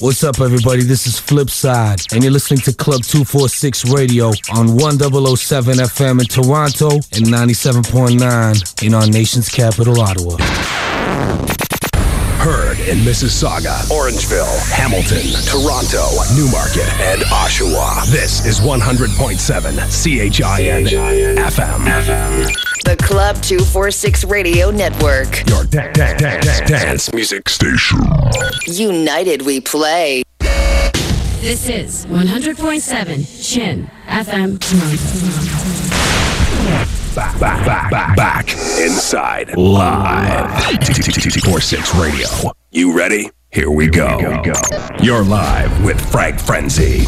What's up, everybody? This is Flipside, and you're listening to Club 246 Radio on 1007 FM in Toronto and 97.9 in our nation's capital, Ottawa. Heard in Mississauga, Orangeville, Hamilton, Toronto, Newmarket, and Oshawa. This is 100.7 CHIN FM. The Club 246 Radio Network. Your da- da- da- da- dance music station. United we play. This is 100.7 Chin FM Toronto. Back, back, back, back, back. Inside live. 246 Radio. You ready? Here we go. You're live with Frank Frenzy.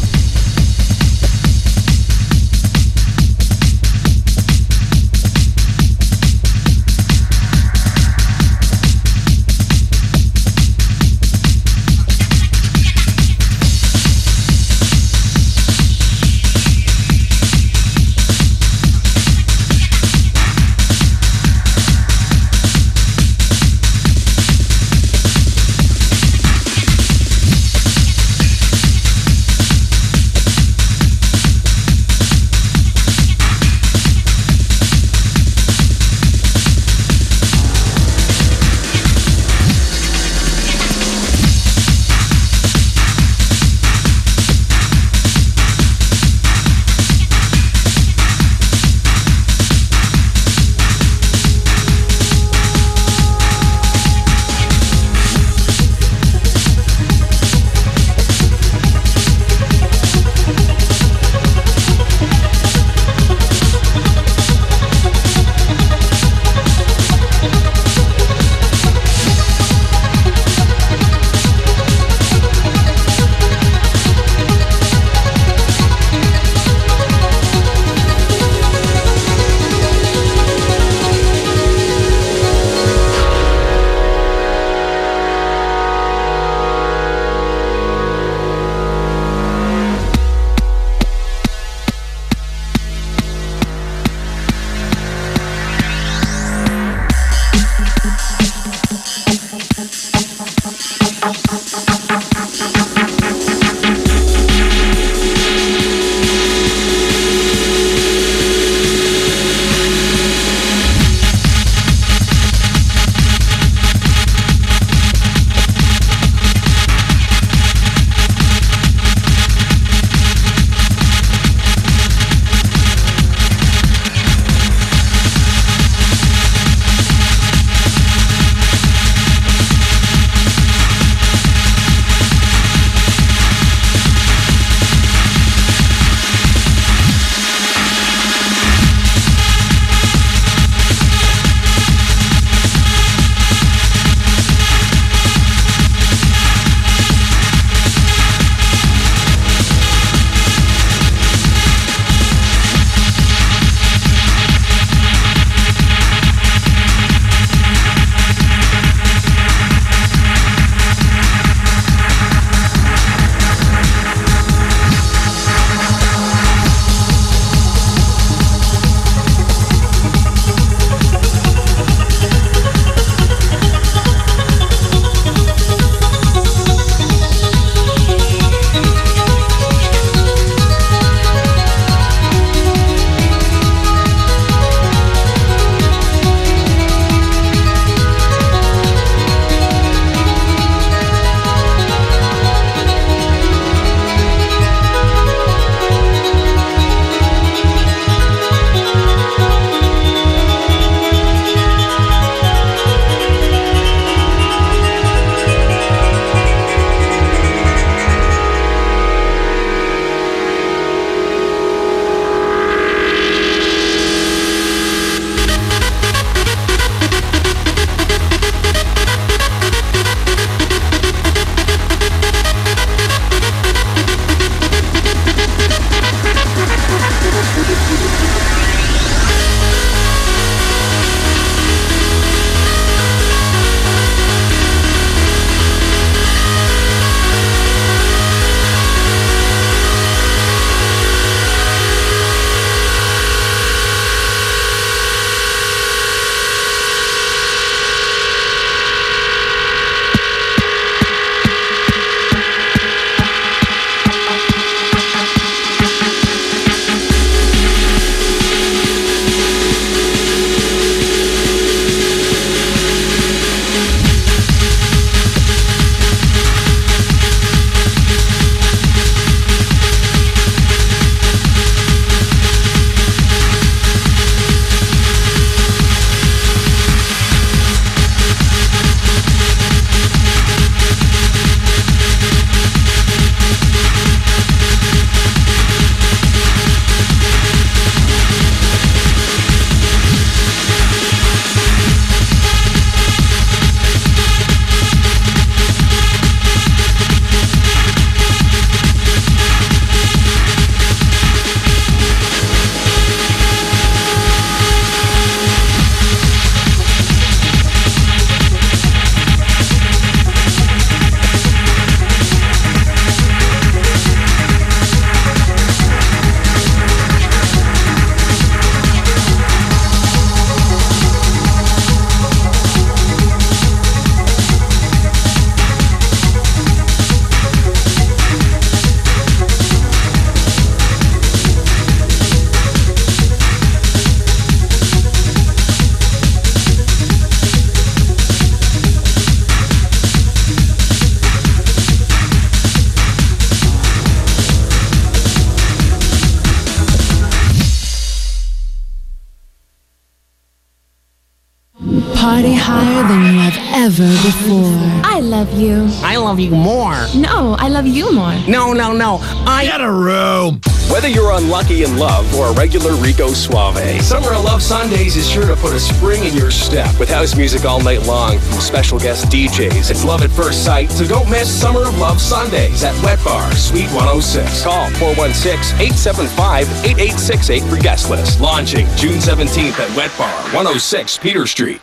You. I love you more. No, I love you more. No, no, no. I got a room. Whether you're unlucky in love or a regular Rico Suave, Summer of Love Sundays is sure to put a spring in your step with house music all night long from special guest DJs. It's love at first sight, so don't miss Summer of Love Sundays at Wet Bar, Suite 106. Call 416-875-8868 for guest list. Launching June 17th at Wet Bar, 106 Peter Street.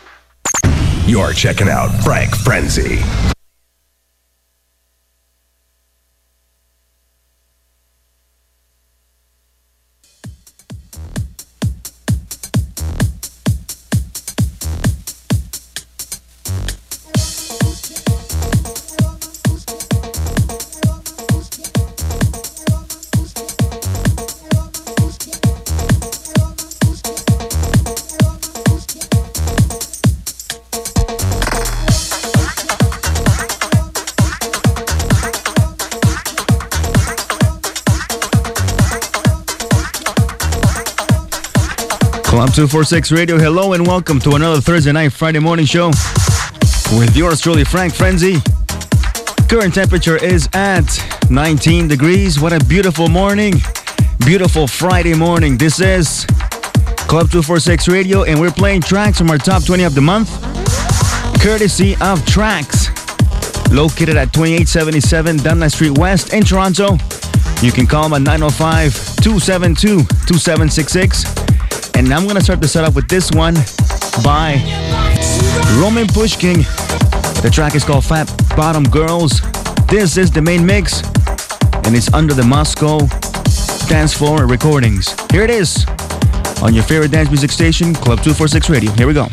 You're checking out Frank Frenzy. 246 Radio, hello and welcome to another Thursday night, Friday morning show with yours truly, Frank Frenzy. Current temperature is at 19 degrees. What a beautiful morning. Beautiful Friday morning. This is Club 246 Radio, and we're playing tracks from our top 20 of the month, courtesy of Tracks, located at 2877 Dundas Street West in Toronto. You can call them at 905 272 2766. And I'm gonna start the setup with this one by Roman Pushkin. The track is called Fat Bottom Girls. This is the main mix, and it's under the Moscow Dance Floor Recordings. Here it is on your favorite dance music station, Club 246 Radio. Here we go.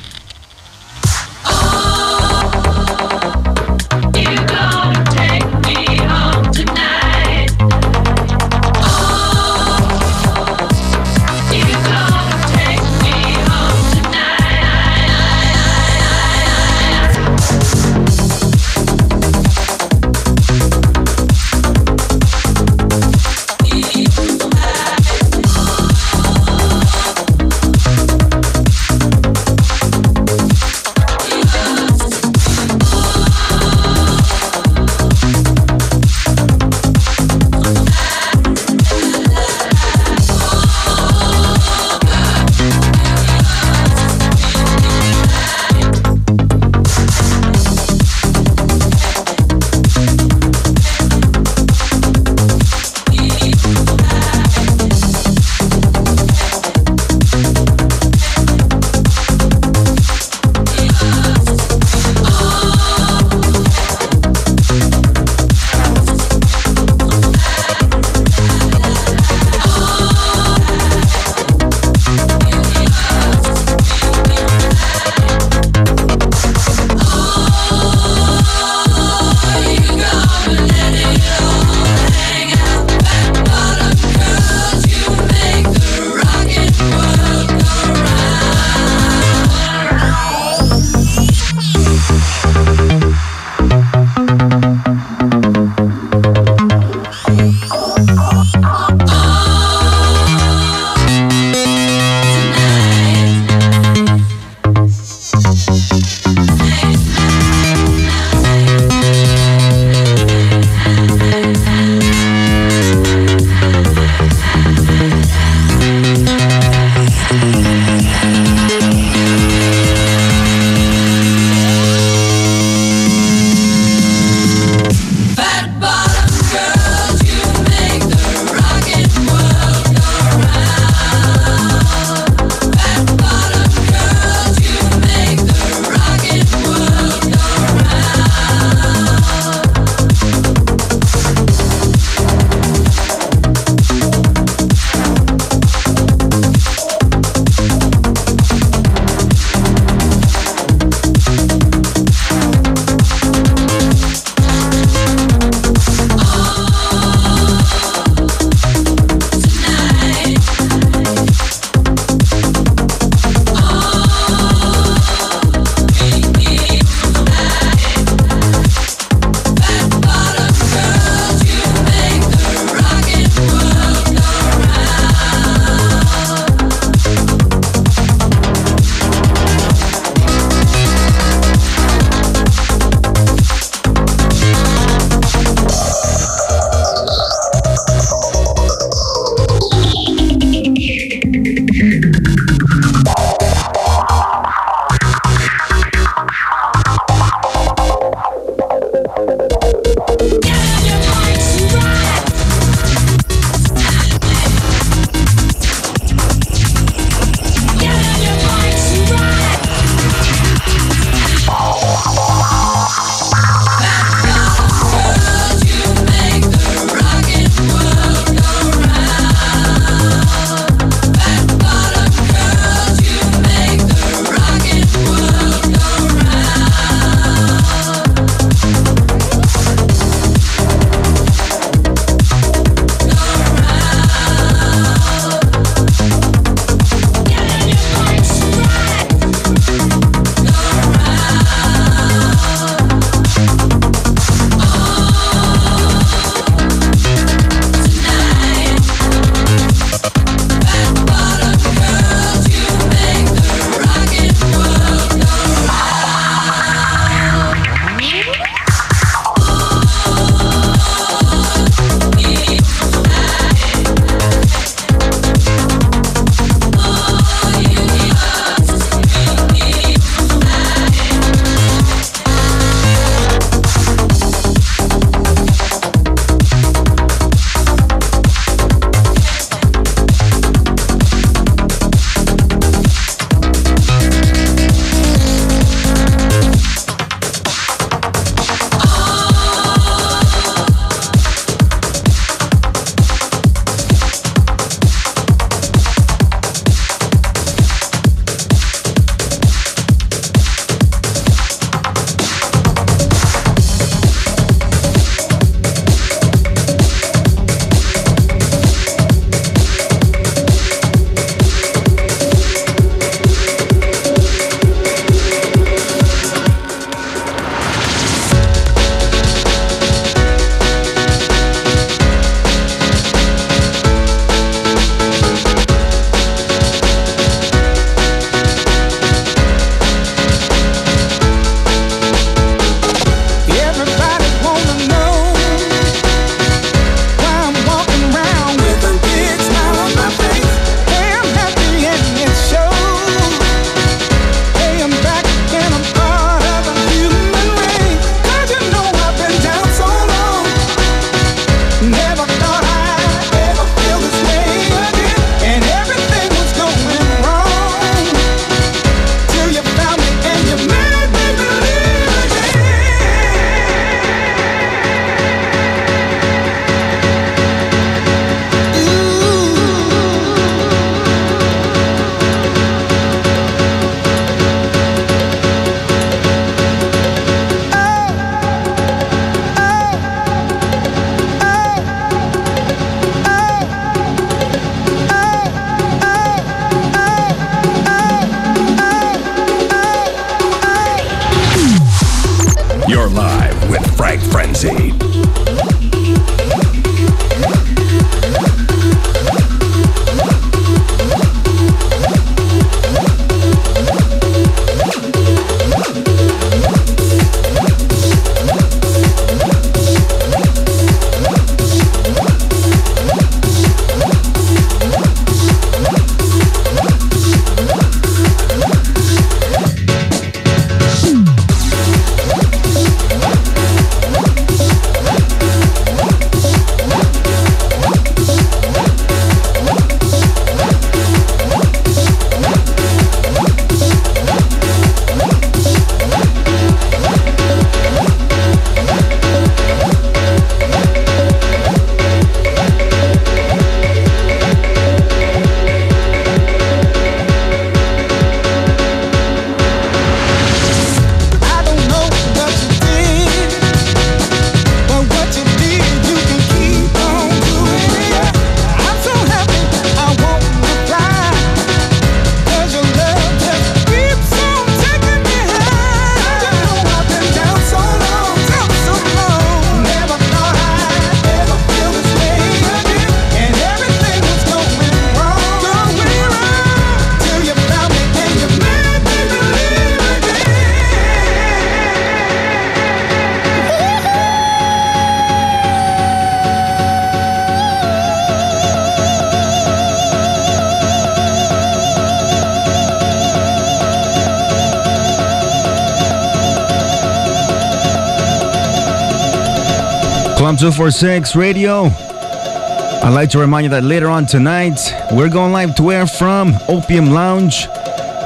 246 Radio. I'd like to remind you that later on tonight, we're going live to air from Opium Lounge,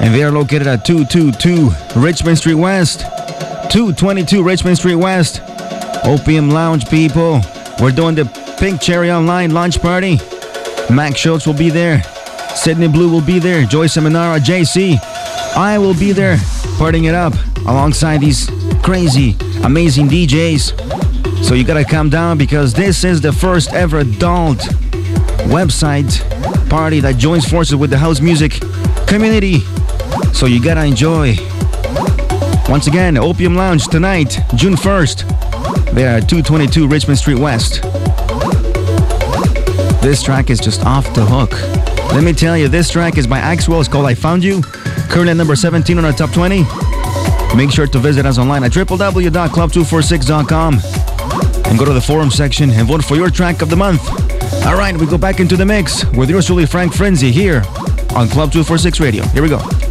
and they are located at 222 Richmond Street West. 222 Richmond Street West. Opium Lounge, people. We're doing the Pink Cherry Online launch party. Max Schultz will be there. Sydney Blue will be there. Joy Seminara, JC. I will be there, partying it up alongside these crazy, amazing DJs. So you gotta calm down because this is the first ever adult website party that joins forces with the house music community. So you gotta enjoy. Once again, Opium Lounge tonight, June 1st. They are 222 Richmond Street West. This track is just off the hook. Let me tell you, this track is by Axwell. It's called I Found You. Currently number 17 on our top 20. Make sure to visit us online at www.club246.com and go to the forum section and vote for your track of the month. All right, we go back into the mix with yours truly, Frank Frenzy, here on Club 246 Radio. Here we go.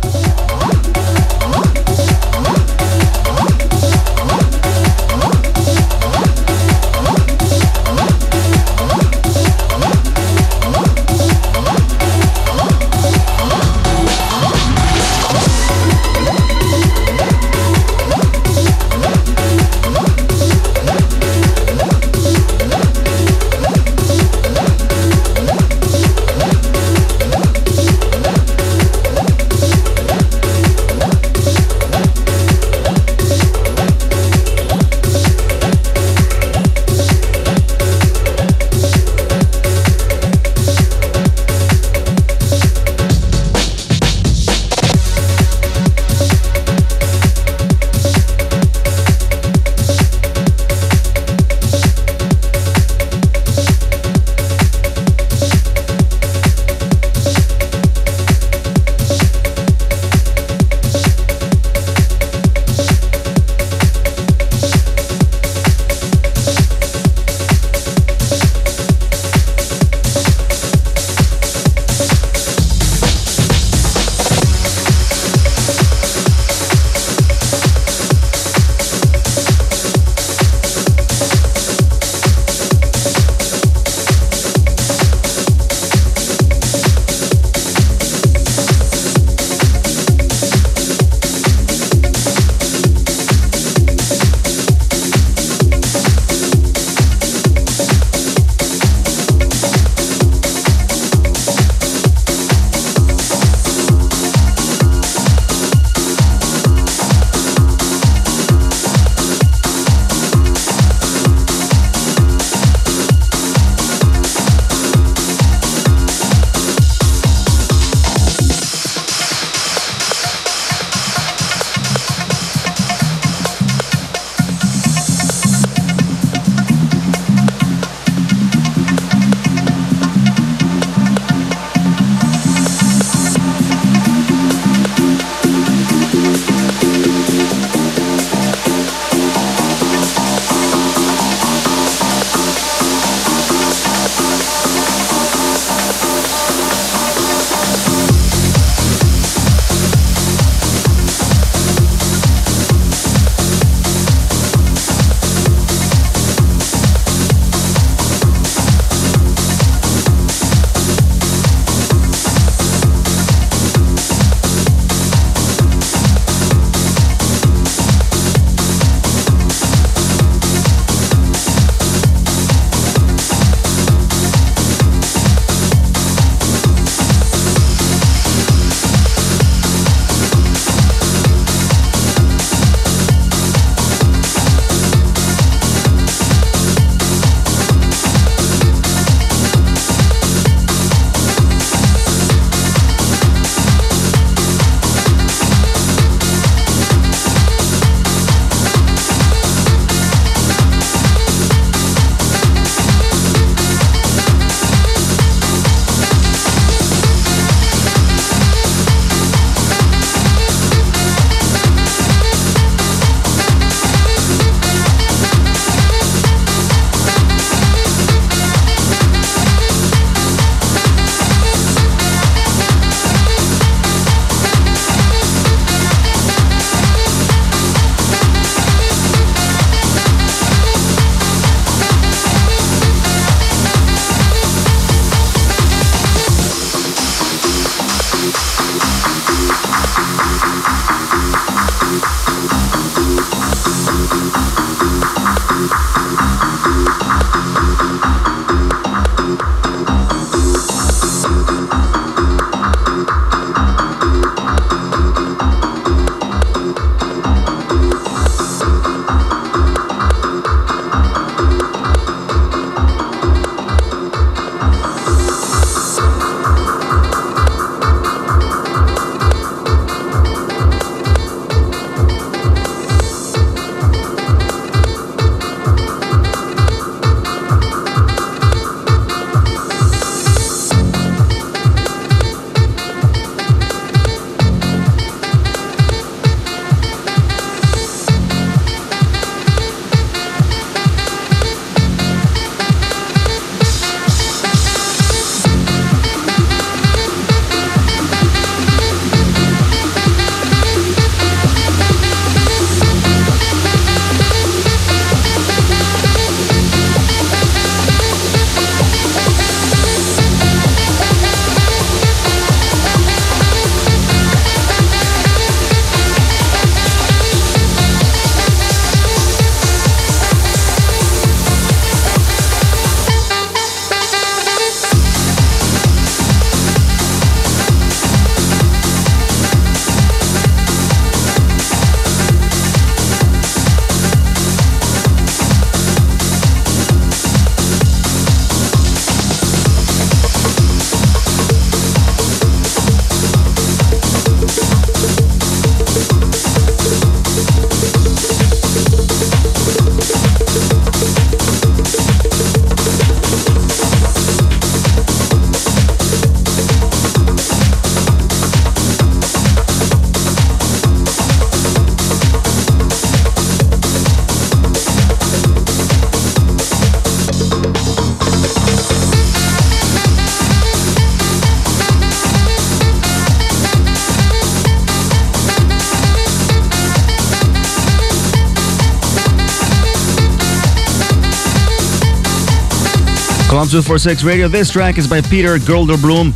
Club 246 Radio. This track is by Peter Gelderblom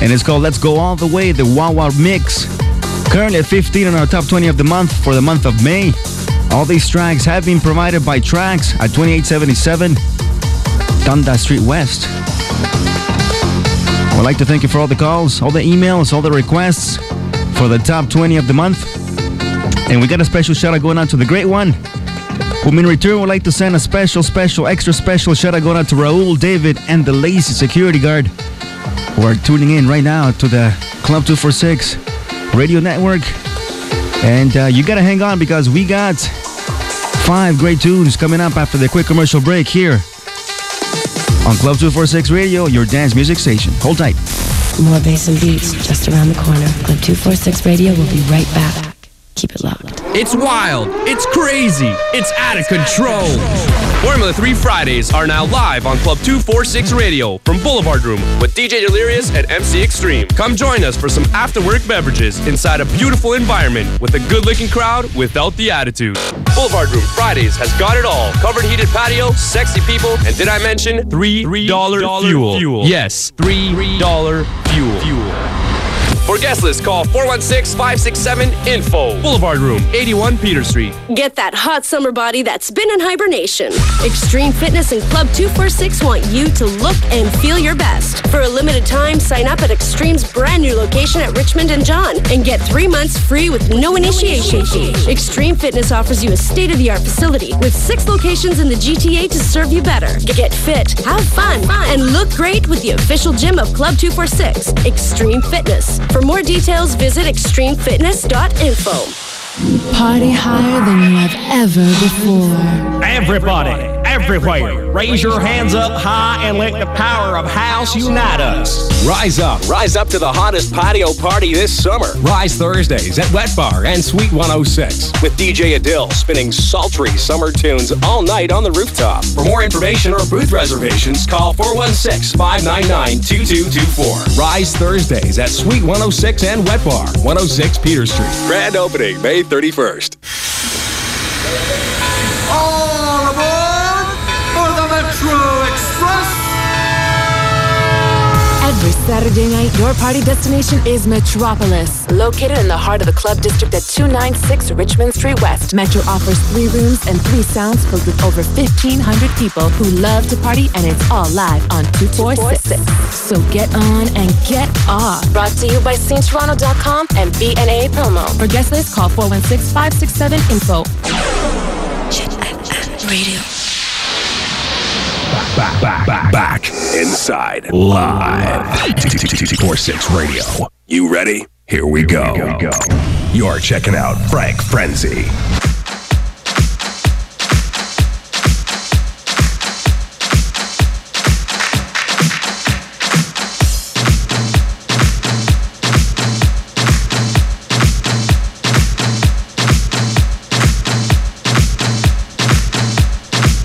and it's called Let's Go All the Way, the Wawa Mix. Currently at 15 in our top 20 of the month for the month of May. All these tracks have been provided by Tracks at 2877 Dundas Street West. I would like to thank you for all the calls, all the emails, all the requests for the top 20 of the month. And we got a special shout out going out to the great one. Whom in return would like to send a special, special, extra special shout out out to Raul, David, and the lazy security guard who are tuning in right now to the Club 246 radio network. And uh, you gotta hang on because we got five great tunes coming up after the quick commercial break here on Club 246 Radio, your dance music station. Hold tight. More bass and beats just around the corner. Club 246 Radio will be right back. Keep it locked. It's wild. It's crazy. It's out of control. Formula 3 Fridays are now live on Club 246 Radio from Boulevard Room with DJ Delirious and MC Extreme. Come join us for some after work beverages inside a beautiful environment with a good looking crowd without the attitude. Boulevard Room Fridays has got it all covered heated patio, sexy people, and did I mention $3, $3 fuel? fuel? Yes, $3 fuel. fuel. For guest list, call 416-567-INFO. Boulevard Room, 81 Peter Street. Get that hot summer body that's been in hibernation. Extreme Fitness and Club 246 want you to look and feel your best. For a limited time, sign up at Extreme's brand new location at Richmond and John and get three months free with no initiation fee. Extreme Fitness offers you a state-of-the-art facility with six locations in the GTA to serve you better. Get fit, have fun, and look great with the official gym of Club 246, Extreme Fitness. For more details, visit extremefitness.info. Party higher than you have ever before. Everybody everywhere. Raise your hands up high and let the power of house unite us. Rise up. Rise up to the hottest patio party this summer. Rise Thursdays at Wet Bar and Suite 106. With DJ Adil spinning sultry summer tunes all night on the rooftop. For more information or booth reservations, call 416 599 2224. Rise Thursdays at Suite 106 and Wet Bar, 106 Peter Street. Grand opening May 31st. Every Saturday night, your party destination is Metropolis. Located in the heart of the club district at 296 Richmond Street West, Metro offers three rooms and three sounds filled with over 1,500 people who love to party, and it's all live on 246. So get on and get off. Brought to you by SceneToronto.com and BNA Promo. For guest list, call 416-567-INFO. Radio back, back, back, back inside live. 46 Radio. You ready? Here we go. Here go. You're checking out Frank Frenzy.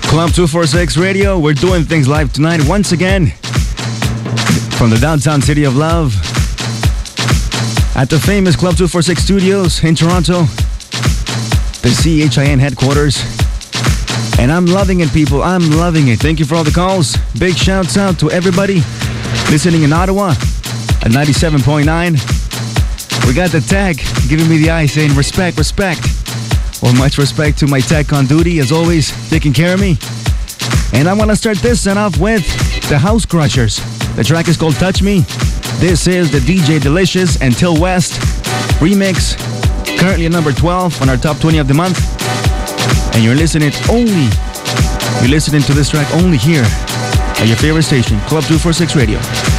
Club 246 Radio. We're doing things live tonight once again from the downtown city of love at the famous Club 246 Studios in Toronto, the CHIN headquarters. And I'm loving it, people. I'm loving it. Thank you for all the calls. Big shouts out to everybody listening in Ottawa at 97.9. We got the tag giving me the eye saying respect, respect. Well, much respect to my tech on duty, as always, taking care of me. And I want to start this set off with the House Crushers. The track is called Touch Me. This is the DJ Delicious and Till West remix, currently number 12 on our top 20 of the month. And you're listening only, you're listening to this track only here at your favorite station, Club 246 Radio.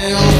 creo.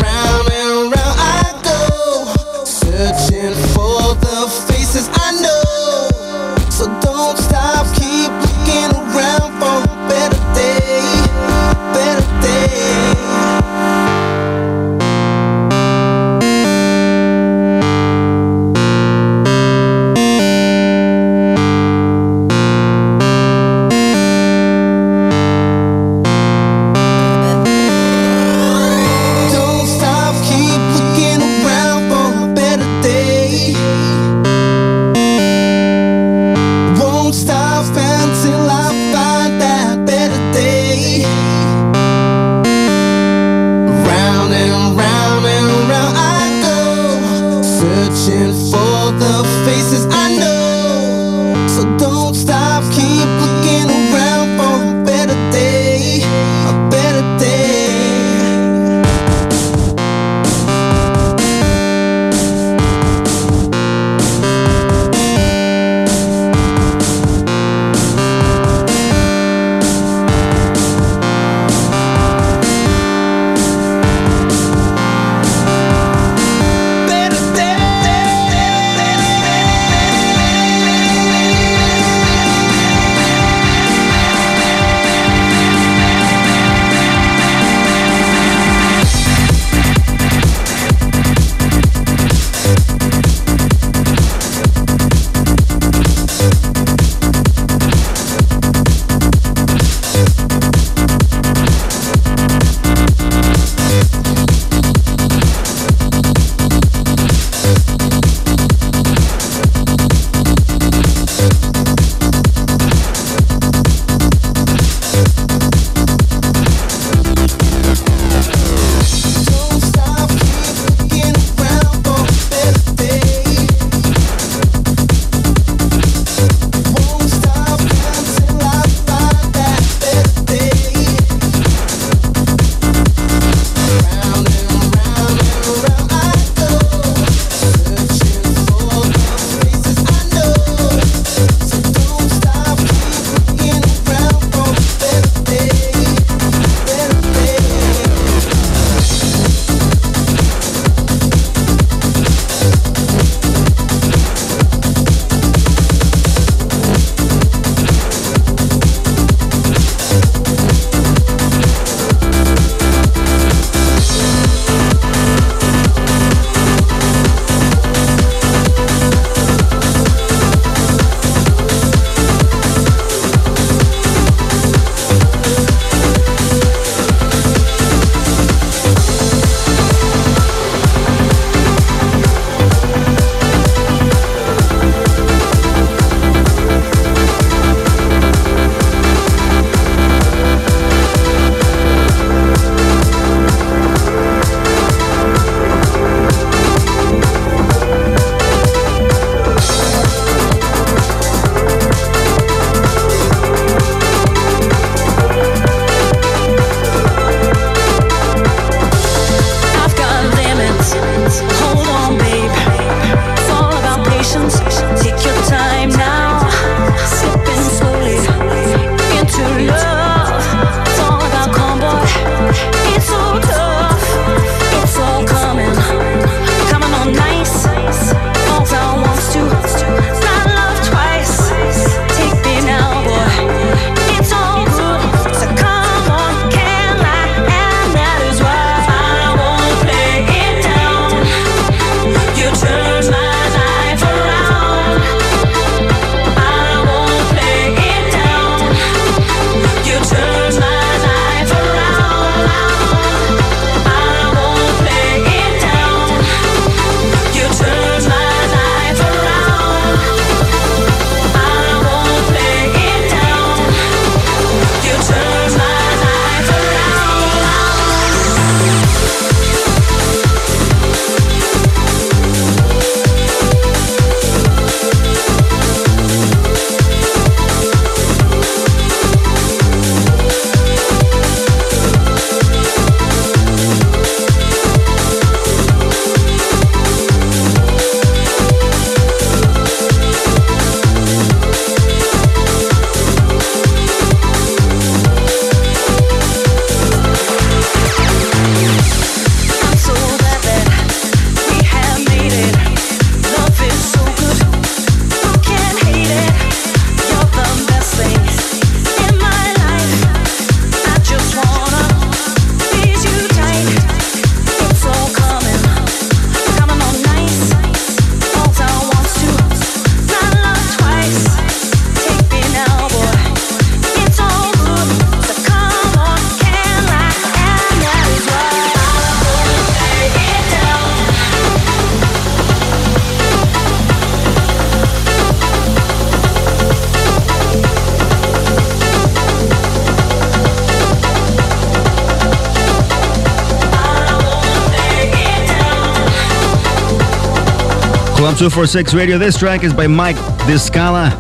246 Radio. This track is by Mike Discala.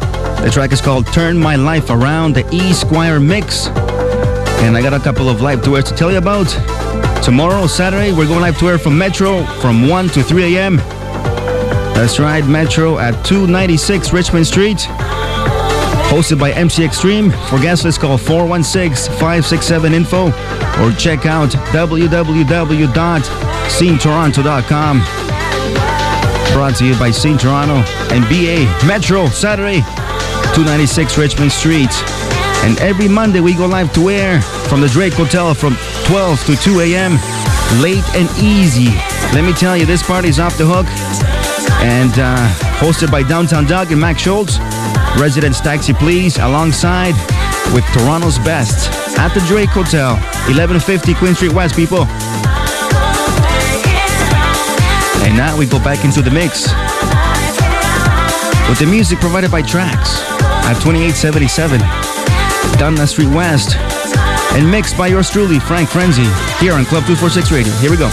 The track is called Turn My Life Around, the E Squire Mix. And I got a couple of live tours to tell you about. Tomorrow, Saturday, we're going live tour from Metro from 1 to 3 a.m. That's right, Metro at 296 Richmond Street. Hosted by MC Extreme. For guest list, call 416-567-INFO or check out www.scenetoronto.com. Brought to you by Scene Toronto and BA Metro, Saturday, 296 Richmond Street. And every Monday we go live to air from the Drake Hotel from 12 to 2 a.m. Late and easy. Let me tell you, this party's off the hook. And uh, hosted by Downtown Doug and Max Schultz. Residents Taxi Please, alongside with Toronto's Best at the Drake Hotel, 1150 Queen Street West, people. And now we go back into the mix with the music provided by Trax at 2877 Dundas Street West and mixed by yours truly, Frank Frenzy, here on Club 246 Radio. Here we go.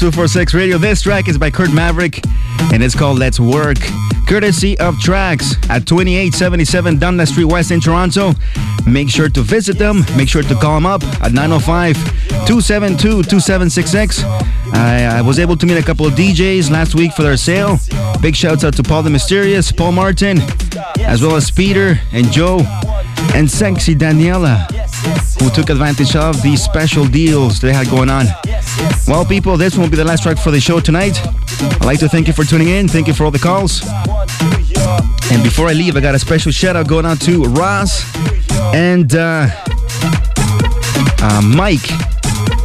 246 Radio. This track is by Kurd Maverick and it's called Let's Work. Courtesy of Tracks at 2877 Dundas Street West in Toronto. Make sure to visit them. Make sure to call them up at 905 272 2766. I, was able to meet a couple of DJs last week for their sale. Big shouts out to Paul the Mysterious, Paul Martin, as well as Peter and Joe and Sexy Daniela, who took advantage of these special deals they had going on. Well, people, this won't be the last track for the show tonight. I'd like to thank you for tuning in. Thank you for all the calls. And before I leave, I got a special shout out going out to Ross and uh, uh, Mike,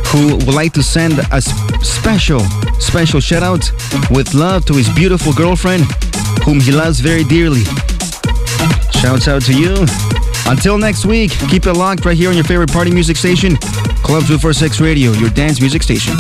who would like to send a special, special shout out with love to his beautiful girlfriend, whom he loves very dearly. Shouts out to you. Until next week, keep it locked right here on your favorite party music station, Club 246 Radio, your dance music station.